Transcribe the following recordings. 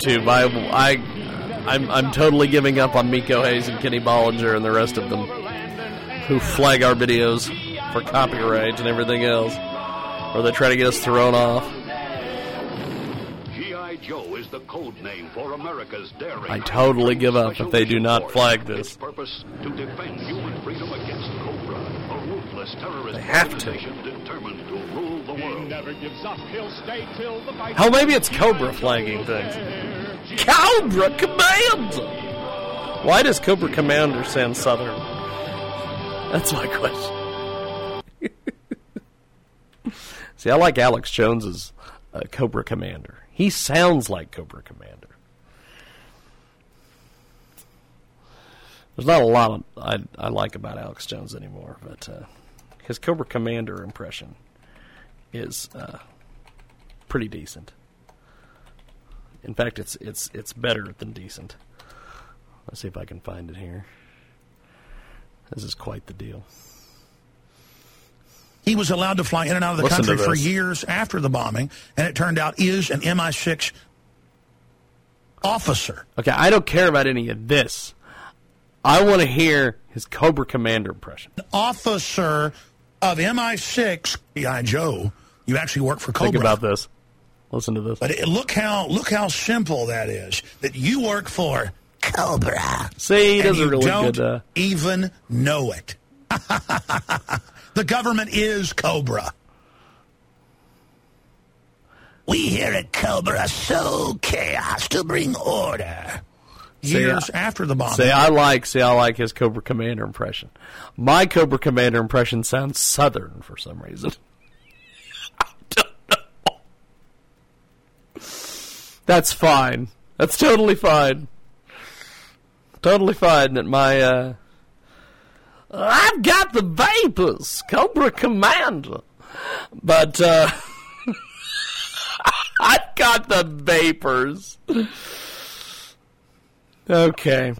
To my, I, I'm, I'm totally giving up on Miko Hayes and Kenny Bollinger and the rest of them who flag our videos for copyright and everything else. Or they try to get us thrown off. G.I. Joe is the code name for America's daring. I totally give up if they do not flag this. purpose to defend human freedom against Cobra, a ruthless terrorist They have to. organization determined to rule the world. Never gives up. He'll stay till the fight. Hell, maybe it's Cobra flagging things. Cobra Commander! Why does Cobra Commander sound southern? That's my question. See, I like Alex Jones's uh, Cobra Commander. He sounds like Cobra Commander. There's not a lot of, I, I like about Alex Jones anymore, but uh, his Cobra Commander impression is uh, pretty decent. In fact, it's it's it's better than decent. Let's see if I can find it here. This is quite the deal. He was allowed to fly in and out of the Listen country for years after the bombing, and it turned out is an MI6 officer. Okay, I don't care about any of this. I want to hear his Cobra Commander impression. Officer of MI6, G.I. Joe. You actually work for Cobra. Think about this. Listen to this. But it, look how look how simple that is. That you work for Cobra. See, he and does a you really don't good. Uh, even know it. the government is Cobra. We here at Cobra sow chaos to bring order. Years I- after the bombing. see, I like. say I like his Cobra Commander impression. My Cobra Commander impression sounds southern for some reason. I don't know. That's fine. That's totally fine. Totally fine that my uh I've got the vapors, Cobra Commander. But uh I've got the vapors. Okay.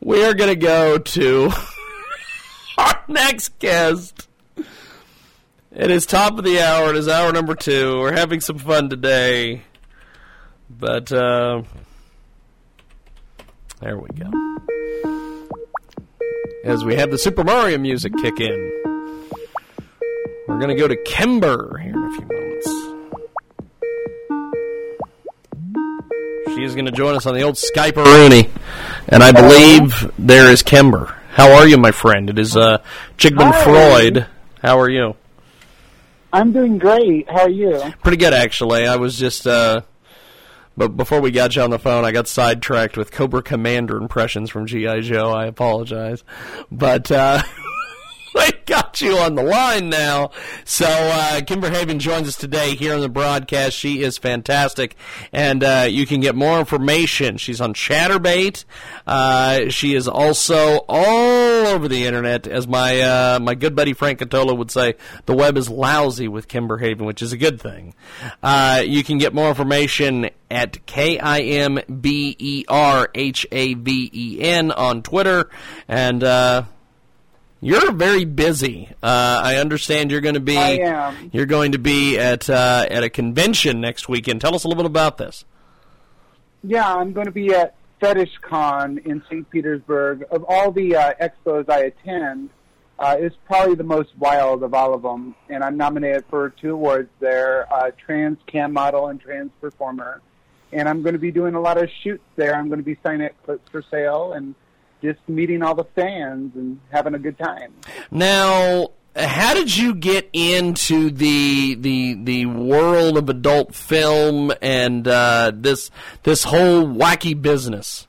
We are going to go to our next guest. It is top of the hour. It is hour number two. We're having some fun today. But, uh, there we go. As we have the Super Mario music kick in, we're going to go to Kimber here in a few moments. Is going to join us on the old Skype Rooney. And I believe there is Kimber. How are you, my friend? It is uh, Chigman Hi. Freud. How are you? I'm doing great. How are you? Pretty good, actually. I was just, uh, but before we got you on the phone, I got sidetracked with Cobra Commander impressions from G.I. Joe. I apologize. But, uh, I got you on the line now. So, uh, Kimber Haven joins us today here on the broadcast. She is fantastic. And, uh, you can get more information. She's on Chaturbate. Uh, she is also all over the internet. As my, uh, my good buddy Frank Catola would say, the web is lousy with Kimber Haven, which is a good thing. Uh, you can get more information at K I M B E R H A V E N on Twitter. And, uh, you're very busy. Uh, I understand you're going to be. I am. You're going to be at uh, at a convention next weekend. Tell us a little bit about this. Yeah, I'm going to be at FetishCon in St. Petersburg. Of all the uh, expos I attend, uh, it's probably the most wild of all of them, and I'm nominated for two awards there: uh, Trans Cam Model and Trans Performer. And I'm going to be doing a lot of shoots there. I'm going to be signing clips for sale and just meeting all the fans and having a good time. Now, how did you get into the the the world of adult film and uh, this this whole wacky business?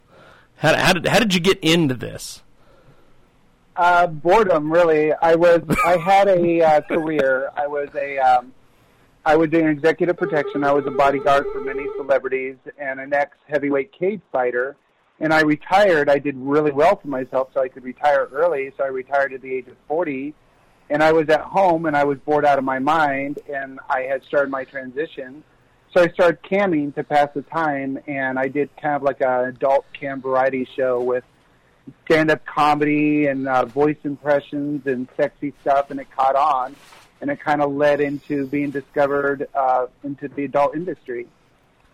How, how did how did you get into this? Uh, boredom, really. I was. I had a uh, career. I was a. Um, I was in executive protection. I was a bodyguard for many celebrities and an ex heavyweight cage fighter. And I retired. I did really well for myself, so I could retire early. So I retired at the age of 40. And I was at home and I was bored out of my mind and I had started my transition. So I started camming to pass the time and I did kind of like an adult cam variety show with stand up comedy and uh, voice impressions and sexy stuff and it caught on and it kind of led into being discovered uh, into the adult industry.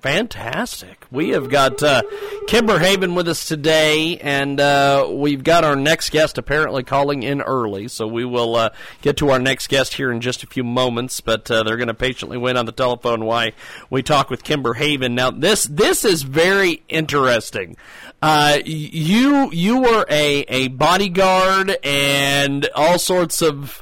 Fantastic. We have got uh, Kimber Haven with us today, and uh, we've got our next guest apparently calling in early, so we will uh, get to our next guest here in just a few moments. But uh, they're going to patiently wait on the telephone while we talk with Kimber Haven. Now, this this is very interesting. Uh, you you were a a bodyguard and all sorts of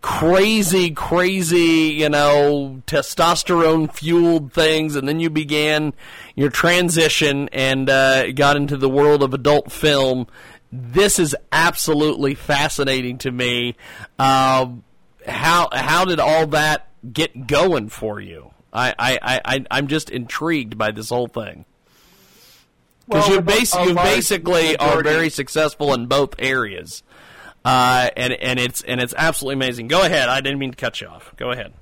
crazy, crazy, you know, testosterone fueled things, and then you began your transition and uh, got into the world of adult film. This is absolutely fascinating to me. Uh, how how did all that get going for you? I, I, I, I'm just intrigued by this whole thing. Because well, you, bas- you basically are very successful in both areas. Uh, and and it's and it's absolutely amazing. Go ahead. I didn't mean to cut you off. Go ahead.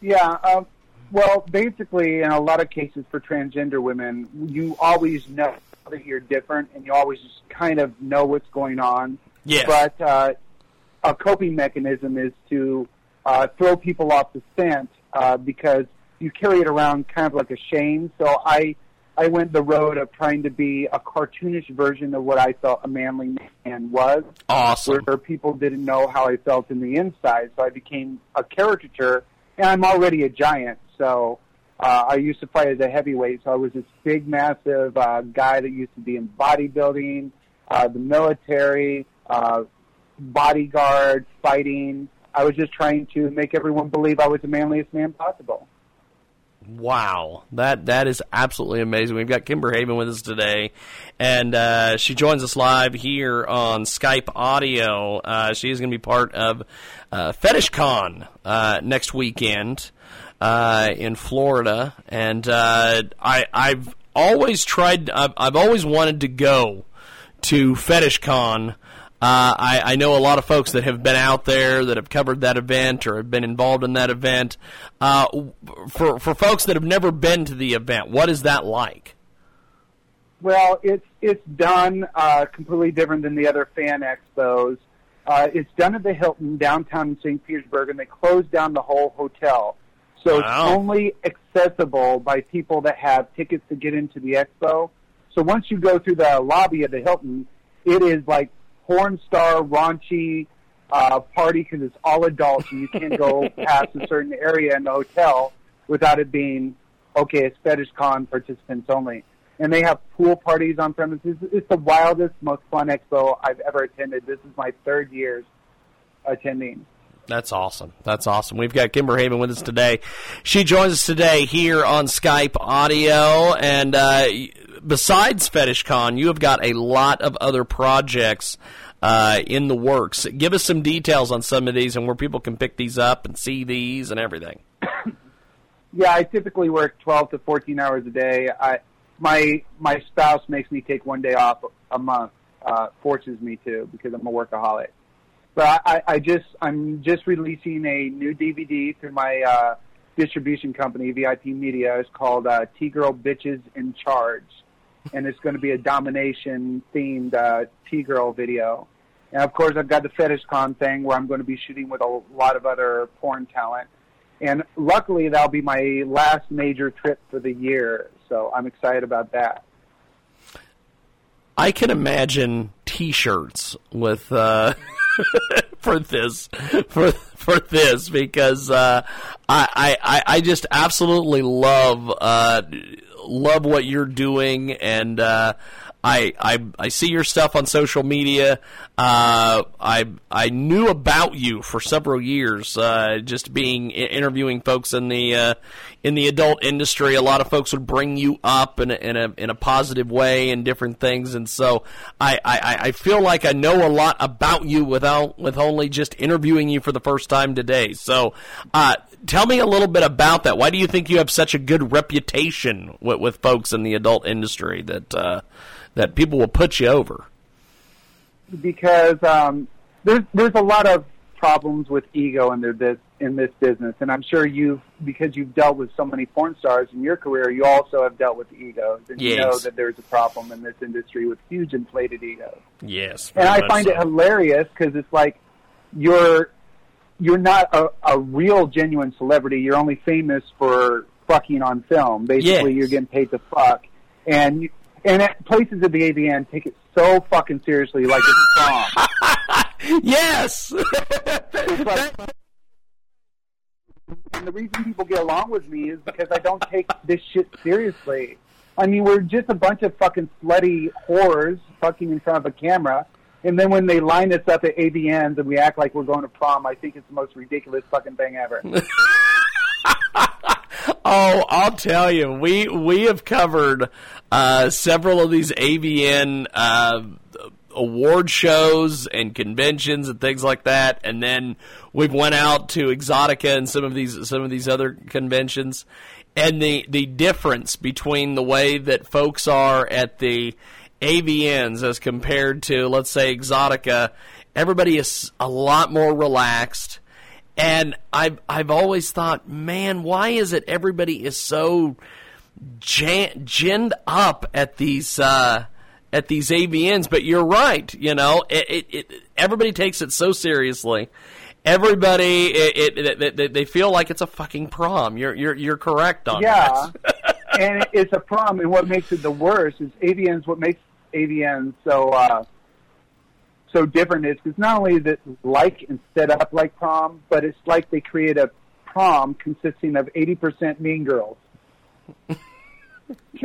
Yeah. Um, well, basically, in a lot of cases for transgender women, you always know that you're different, and you always kind of know what's going on. Yes. But uh, a coping mechanism is to uh, throw people off the scent uh, because you carry it around kind of like a shame. So I I went the road of trying to be a cartoonish version of what I felt a manly man was. Awesome. Where people didn't know how I felt in the inside, so I became a caricature, and I'm already a giant. So uh, I used to fight as a heavyweight, so I was this big, massive uh, guy that used to be in bodybuilding, uh, the military, uh, bodyguard, fighting. I was just trying to make everyone believe I was the manliest man possible. Wow, that that is absolutely amazing. We've got Kimber Haven with us today, and uh, she joins us live here on Skype audio. Uh, she is going to be part of uh, FetishCon uh, next weekend uh, in Florida, and uh, I, I've always tried. I've, I've always wanted to go to Fetish FetishCon uh, I, I, know a lot of folks that have been out there that have covered that event or have been involved in that event. Uh, for for folks that have never been to the event, what is that like? Well, it's it's done uh, completely different than the other fan expos. Uh, it's done at the Hilton downtown in St. Petersburg, and they closed down the whole hotel. So wow. it's only accessible by people that have tickets to get into the expo. So once you go through the lobby of the Hilton, it is like porn star raunchy uh, party because it's all adults and you can't go past a certain area in the hotel without it being okay. It's fetish con participants only, and they have pool parties on premises. It's the wildest, most fun expo I've ever attended. This is my third year attending. That's awesome. That's awesome. We've got Kimber Haven with us today. She joins us today here on Skype audio. And uh, besides FetishCon, you have got a lot of other projects uh, in the works. Give us some details on some of these and where people can pick these up and see these and everything. yeah, I typically work 12 to 14 hours a day. I, my my spouse makes me take one day off a month, uh, forces me to because I'm a workaholic. But I, I just I'm just releasing a new DVD through my uh, distribution company, VIP Media. It's called uh, T Girl Bitches in Charge, and it's going to be a domination themed uh, T Girl video. And of course, I've got the Fetish Con thing where I'm going to be shooting with a lot of other porn talent. And luckily, that'll be my last major trip for the year. So I'm excited about that. I can imagine T-shirts with uh, for this for for this because uh, I, I I just absolutely love uh, love what you're doing and uh, I, I I see your stuff on social media. Uh, I I knew about you for several years, uh, just being interviewing folks in the uh, in the adult industry. A lot of folks would bring you up in a, in a in a positive way and different things, and so I, I, I feel like I know a lot about you without with only just interviewing you for the first time today. So, uh, tell me a little bit about that. Why do you think you have such a good reputation with, with folks in the adult industry that uh, that people will put you over? because um, there's there's a lot of problems with ego in their this in this business, and I'm sure you've because you've dealt with so many porn stars in your career, you also have dealt with egos, and you know that there's a problem in this industry with huge inflated egos. Yes, And I find so. it hilarious because it's like you're you're not a, a real genuine celebrity. You're only famous for fucking on film. Basically, Yes. you're getting paid to fuck, and you, and at places at the AVN take it so fucking seriously, like it's a song. yes. Like- and the reason people get along with me is because I don't take this shit seriously. I mean, we're just a bunch of fucking slutty whores fucking in front of a camera. And then when they line us up at AVNs and we act like we're going to prom, I think it's the most ridiculous fucking thing ever. Oh, I'll tell you, we we have covered uh, several of these AVN uh, award shows and conventions and things like that, and then we've went out to Exotica and some of these some of these other conventions, and the the difference between the way that folks are at the AVNs as compared to let's say Exotica, everybody is a lot more relaxed. And I've I've always thought, man, why is it everybody is so jan- ginned up at these uh, at these AVNs? But you're right, you know, it, it, it everybody takes it so seriously. Everybody, it, they- they feel like it's a fucking prom. You're you're you're correct on Yeah, that. and it's a problem. And what makes it the worst is AVNs. What makes AVNs so uh, so different is because not only is it like and set up like prom, but it's like they create a prom consisting of eighty percent mean girls. So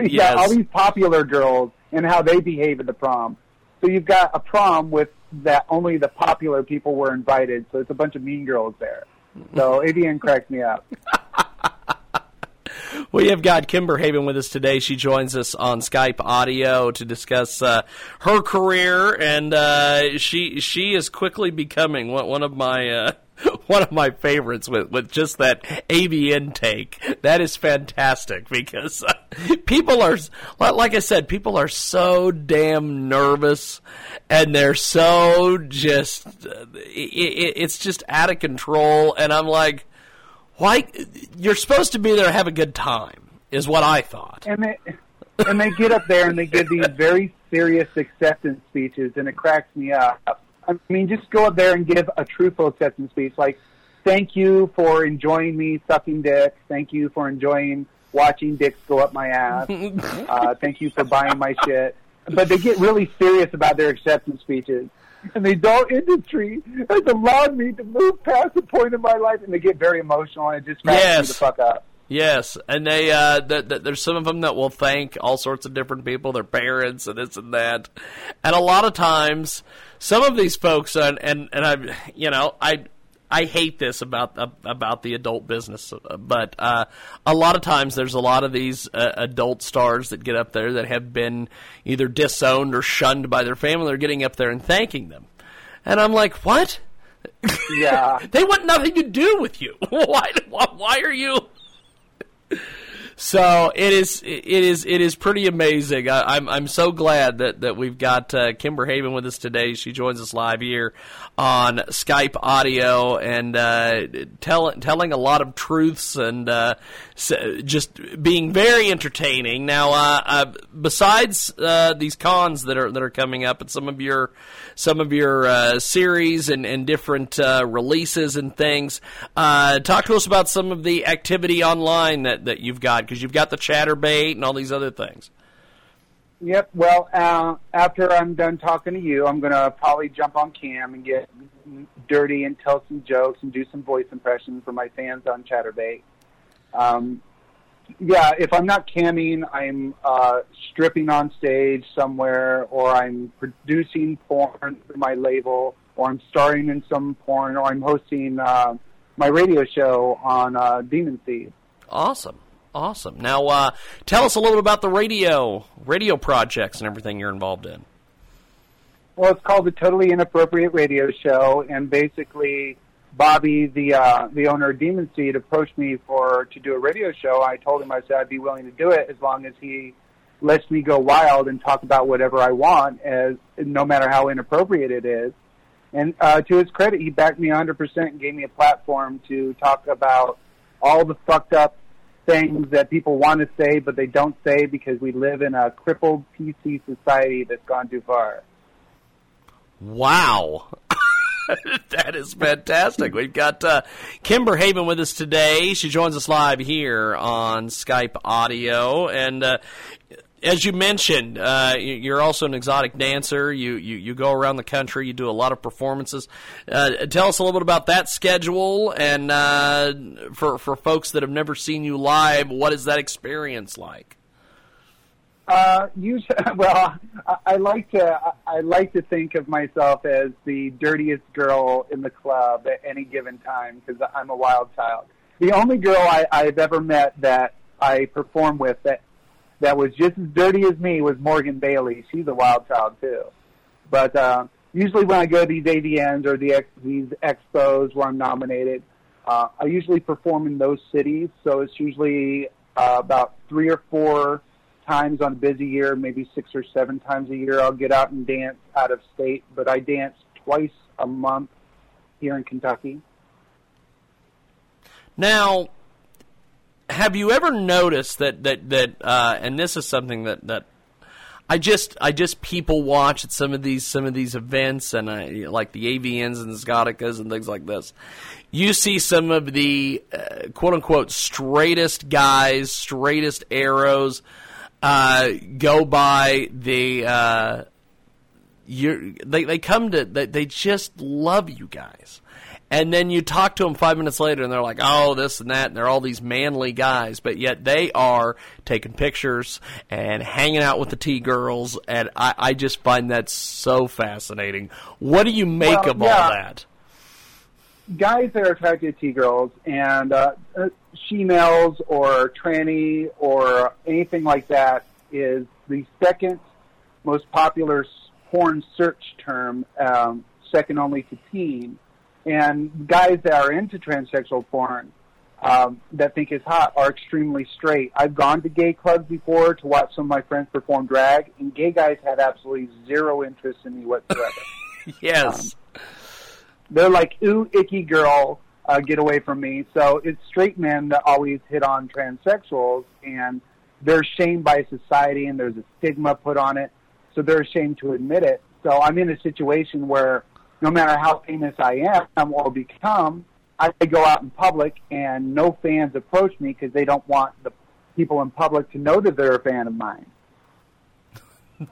you Yes. got all these popular girls and how they behave at the prom. So you've got a prom with that only the popular people were invited. So it's a bunch of mean girls there. So AVN cracks me up. We have got Kimber Haven with us today. She joins us on Skype audio to discuss uh, her career, and uh, she she is quickly becoming one, of my uh, one of my favorites with, with just that AVN take. That is fantastic because uh, people are like I said, people are so damn nervous, and they're so just uh, it, it's just out of control, and I'm like why you're supposed to be there to have a good time is what I thought. and they and they get up there and they give these very serious acceptance speeches, and it cracks me up. I mean, just go up there and give a truthful acceptance speech, like "Thank you for enjoying me sucking dick. Thank you for enjoying watching dicks go up my ass. Uh, thank you for buying my shit." But they get really serious about their acceptance speeches. And the adult industry has allowed me to move past the point in my life, and they get very emotional, and it just cracks me Yes. the fuck up. Yes, and they uh, th- th- there's some of them that will thank all sorts of different people, their parents and this and that, and a lot of times some of these folks and and, and I you know I. I hate this about uh, about the adult business, but uh, a lot of times there's a lot of these uh, adult stars that get up there that have been either disowned or shunned by their family. They're getting up there and thanking them, and I'm like, what? Yeah. They want nothing to do with you. Why, why are you? So it is. It is. It is pretty amazing. I, I'm. I'm so glad that that we've got uh, Kimber Haven with us today. She joins us live here on Skype audio and uh, tell, telling a lot of truths and uh, just being very entertaining. Now, uh, uh, besides uh, these cons that are that are coming up, and some of your some of your uh, series and and different releases and things, talk to us about some of the activity online that that you've got because you've got the Chaturbate and all these other things. Yep. Well, uh, after I'm done talking to you, I'm gonna probably jump on cam and get dirty and tell some jokes and do some voice impressions for my fans on Chaturbate. Um, yeah, if I'm not camming, I'm uh, stripping on stage somewhere, or I'm producing porn for my label, or I'm starring in some porn, or I'm hosting uh, my radio show on uh, Demon Seed. Awesome. Awesome. Now, uh, tell us a little bit about the radio radio projects and everything you're involved in. Well, it's called the Totally Inappropriate Radio Show, and basically, Bobby, the uh, the owner of Demon Seed, approached me for to do a radio show, I told him I said I'd be willing to do it as long as he lets me go wild and talk about whatever I want, as no matter how inappropriate it is. And uh, to his credit, he backed me 100% and gave me a platform to talk about all the fucked up things that people want to say but they don't say because we live in a crippled PC society that's gone too far. Wow. that is fantastic. We've got uh, Kimber Haven with us today. She joins us live here on Skype audio. And uh, as you mentioned, uh, you're also an exotic dancer. You, you, you go around the country. You do a lot of performances. Uh, tell us a little bit about that schedule, and uh, for for folks that have never seen you live, what is that experience like? Uh, usually, well, I, I like to I like to think of myself as the dirtiest girl in the club at any given time because I'm a wild child. The only girl I, I've ever met that I perform with that that was just as dirty as me was Morgan Bailey. She's a wild child too. But uh, usually when I go to these AVNs or the ex- these expos where I'm nominated, uh, I usually perform in those cities. So it's usually uh, about three or four times on a busy year, maybe six or seven times a year. I'll get out and dance out of state, but I dance twice a month here in Kentucky. Now, have you ever noticed that that that uh, and this is something that that I just I just people watch at some of these some of these events and I, like the AVNs and the Scoticas and things like this. You see some of the uh, quote unquote straightest guys, straightest arrows uh, go by the uh, you they they come to they, they just love you guys and then you talk to them five minutes later and they're like oh this and that and they're all these manly guys but yet they are taking pictures and hanging out with the t girls and i, I just find that so fascinating what do you make Well, of yeah. all that guys that are attracted to T-girls and uh, uh, she-males or tranny or anything like that is the second most popular porn search term, um, second only to teen. And guys that are into transsexual porn um, that think it's hot are extremely straight. I've gone to gay clubs before to watch some of my friends perform drag, and gay guys have absolutely zero interest in me whatsoever yes they're like, ooh, icky girl, uh, get away from me. So it's straight men that always hit on transsexuals, and they're shamed by society, and there's a stigma put on it. So they're ashamed to admit it. So I'm in a situation where no matter how famous I am or become, I go out in public, and no fans approach me because they don't want the people in public to know that they're a fan of mine.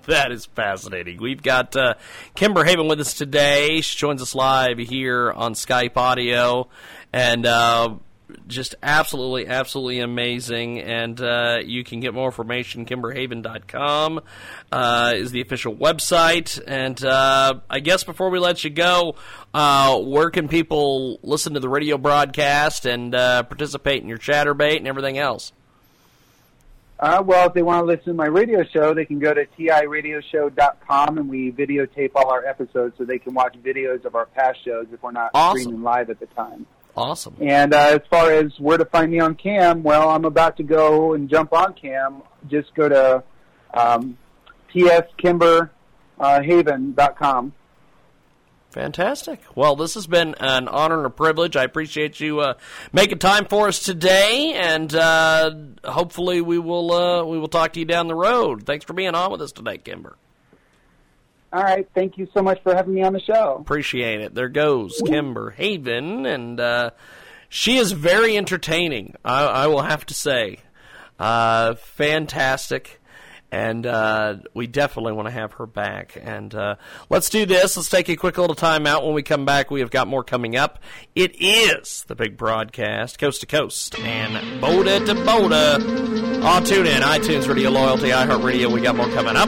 That is fascinating. We've got uh, Kimber Haven with us today. She joins us live here on Skype audio, and uh, just absolutely, absolutely amazing. And uh, you can get more information. KimberHaven.com uh, is the official website. And uh, I guess before we let you go, uh, where can people listen to the radio broadcast and uh, participate in your Chaturbate and everything else? Uh, well, if they want to listen to my radio show, they can go to tiradioshow.com and we videotape all our episodes so they can watch videos of our past shows if we're not Awesome. streaming live at the time. Awesome. And uh, as far as where to find me on cam, well, I'm about to go and jump on cam. Just go to um, tskimberhaven.com. Fantastic. Well, this has been an honor and a privilege. I appreciate you uh, making time for us today, and uh, hopefully we will uh, we will talk to you down the road. Thanks for being on with us today, Kimber. All right. Thank you so much for having me on the show. Appreciate it. There goes Kimber Haven, and uh, she is very entertaining. I, I will have to say, uh, fantastic. And uh, we definitely want to have her back. And uh, let's do this. Let's take a quick little time out. When we come back, we have got more coming up. It is the big broadcast, coast to coast and Boda to Boda. Oh, tune in. iTunes Radio Loyalty, iHeartRadio. We got more coming up.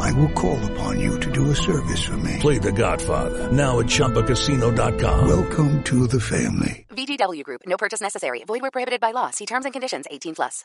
I will call upon you to do a service for me. Play The Godfather now at ChumbaCasino.com. Welcome to the family. VGW Group. No purchase necessary. Void where prohibited by law. See terms and conditions. 18 plus.